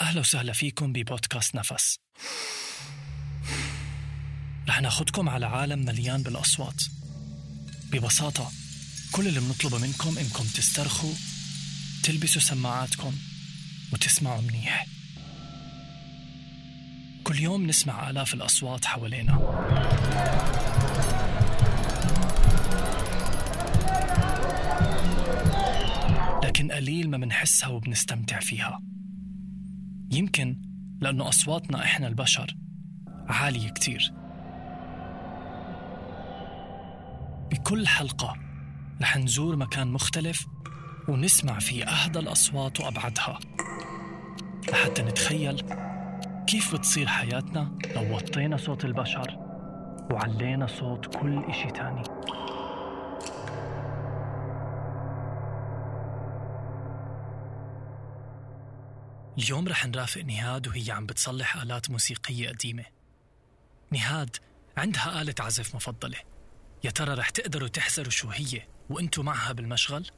أهلا وسهلا فيكم ببودكاست نفس. رح ناخدكم على عالم مليان بالأصوات. ببساطة كل اللي بنطلبه منكم إنكم تسترخوا تلبسوا سماعاتكم وتسمعوا منيح. كل يوم نسمع آلاف الأصوات حوالينا. لكن قليل ما منحسها وبنستمتع فيها. يمكن لأنه أصواتنا إحنا البشر عالية كتير. بكل حلقة رح نزور مكان مختلف ونسمع فيه أهدى الأصوات وأبعدها لحتى نتخيل كيف بتصير حياتنا لو وطينا صوت البشر وعلينا صوت كل إشي تاني. اليوم رح نرافق نهاد وهي عم بتصلح آلات موسيقية قديمة نهاد عندها آلة عزف مفضلة يا ترى رح تقدروا تحزروا شو هي وانتو معها بالمشغل؟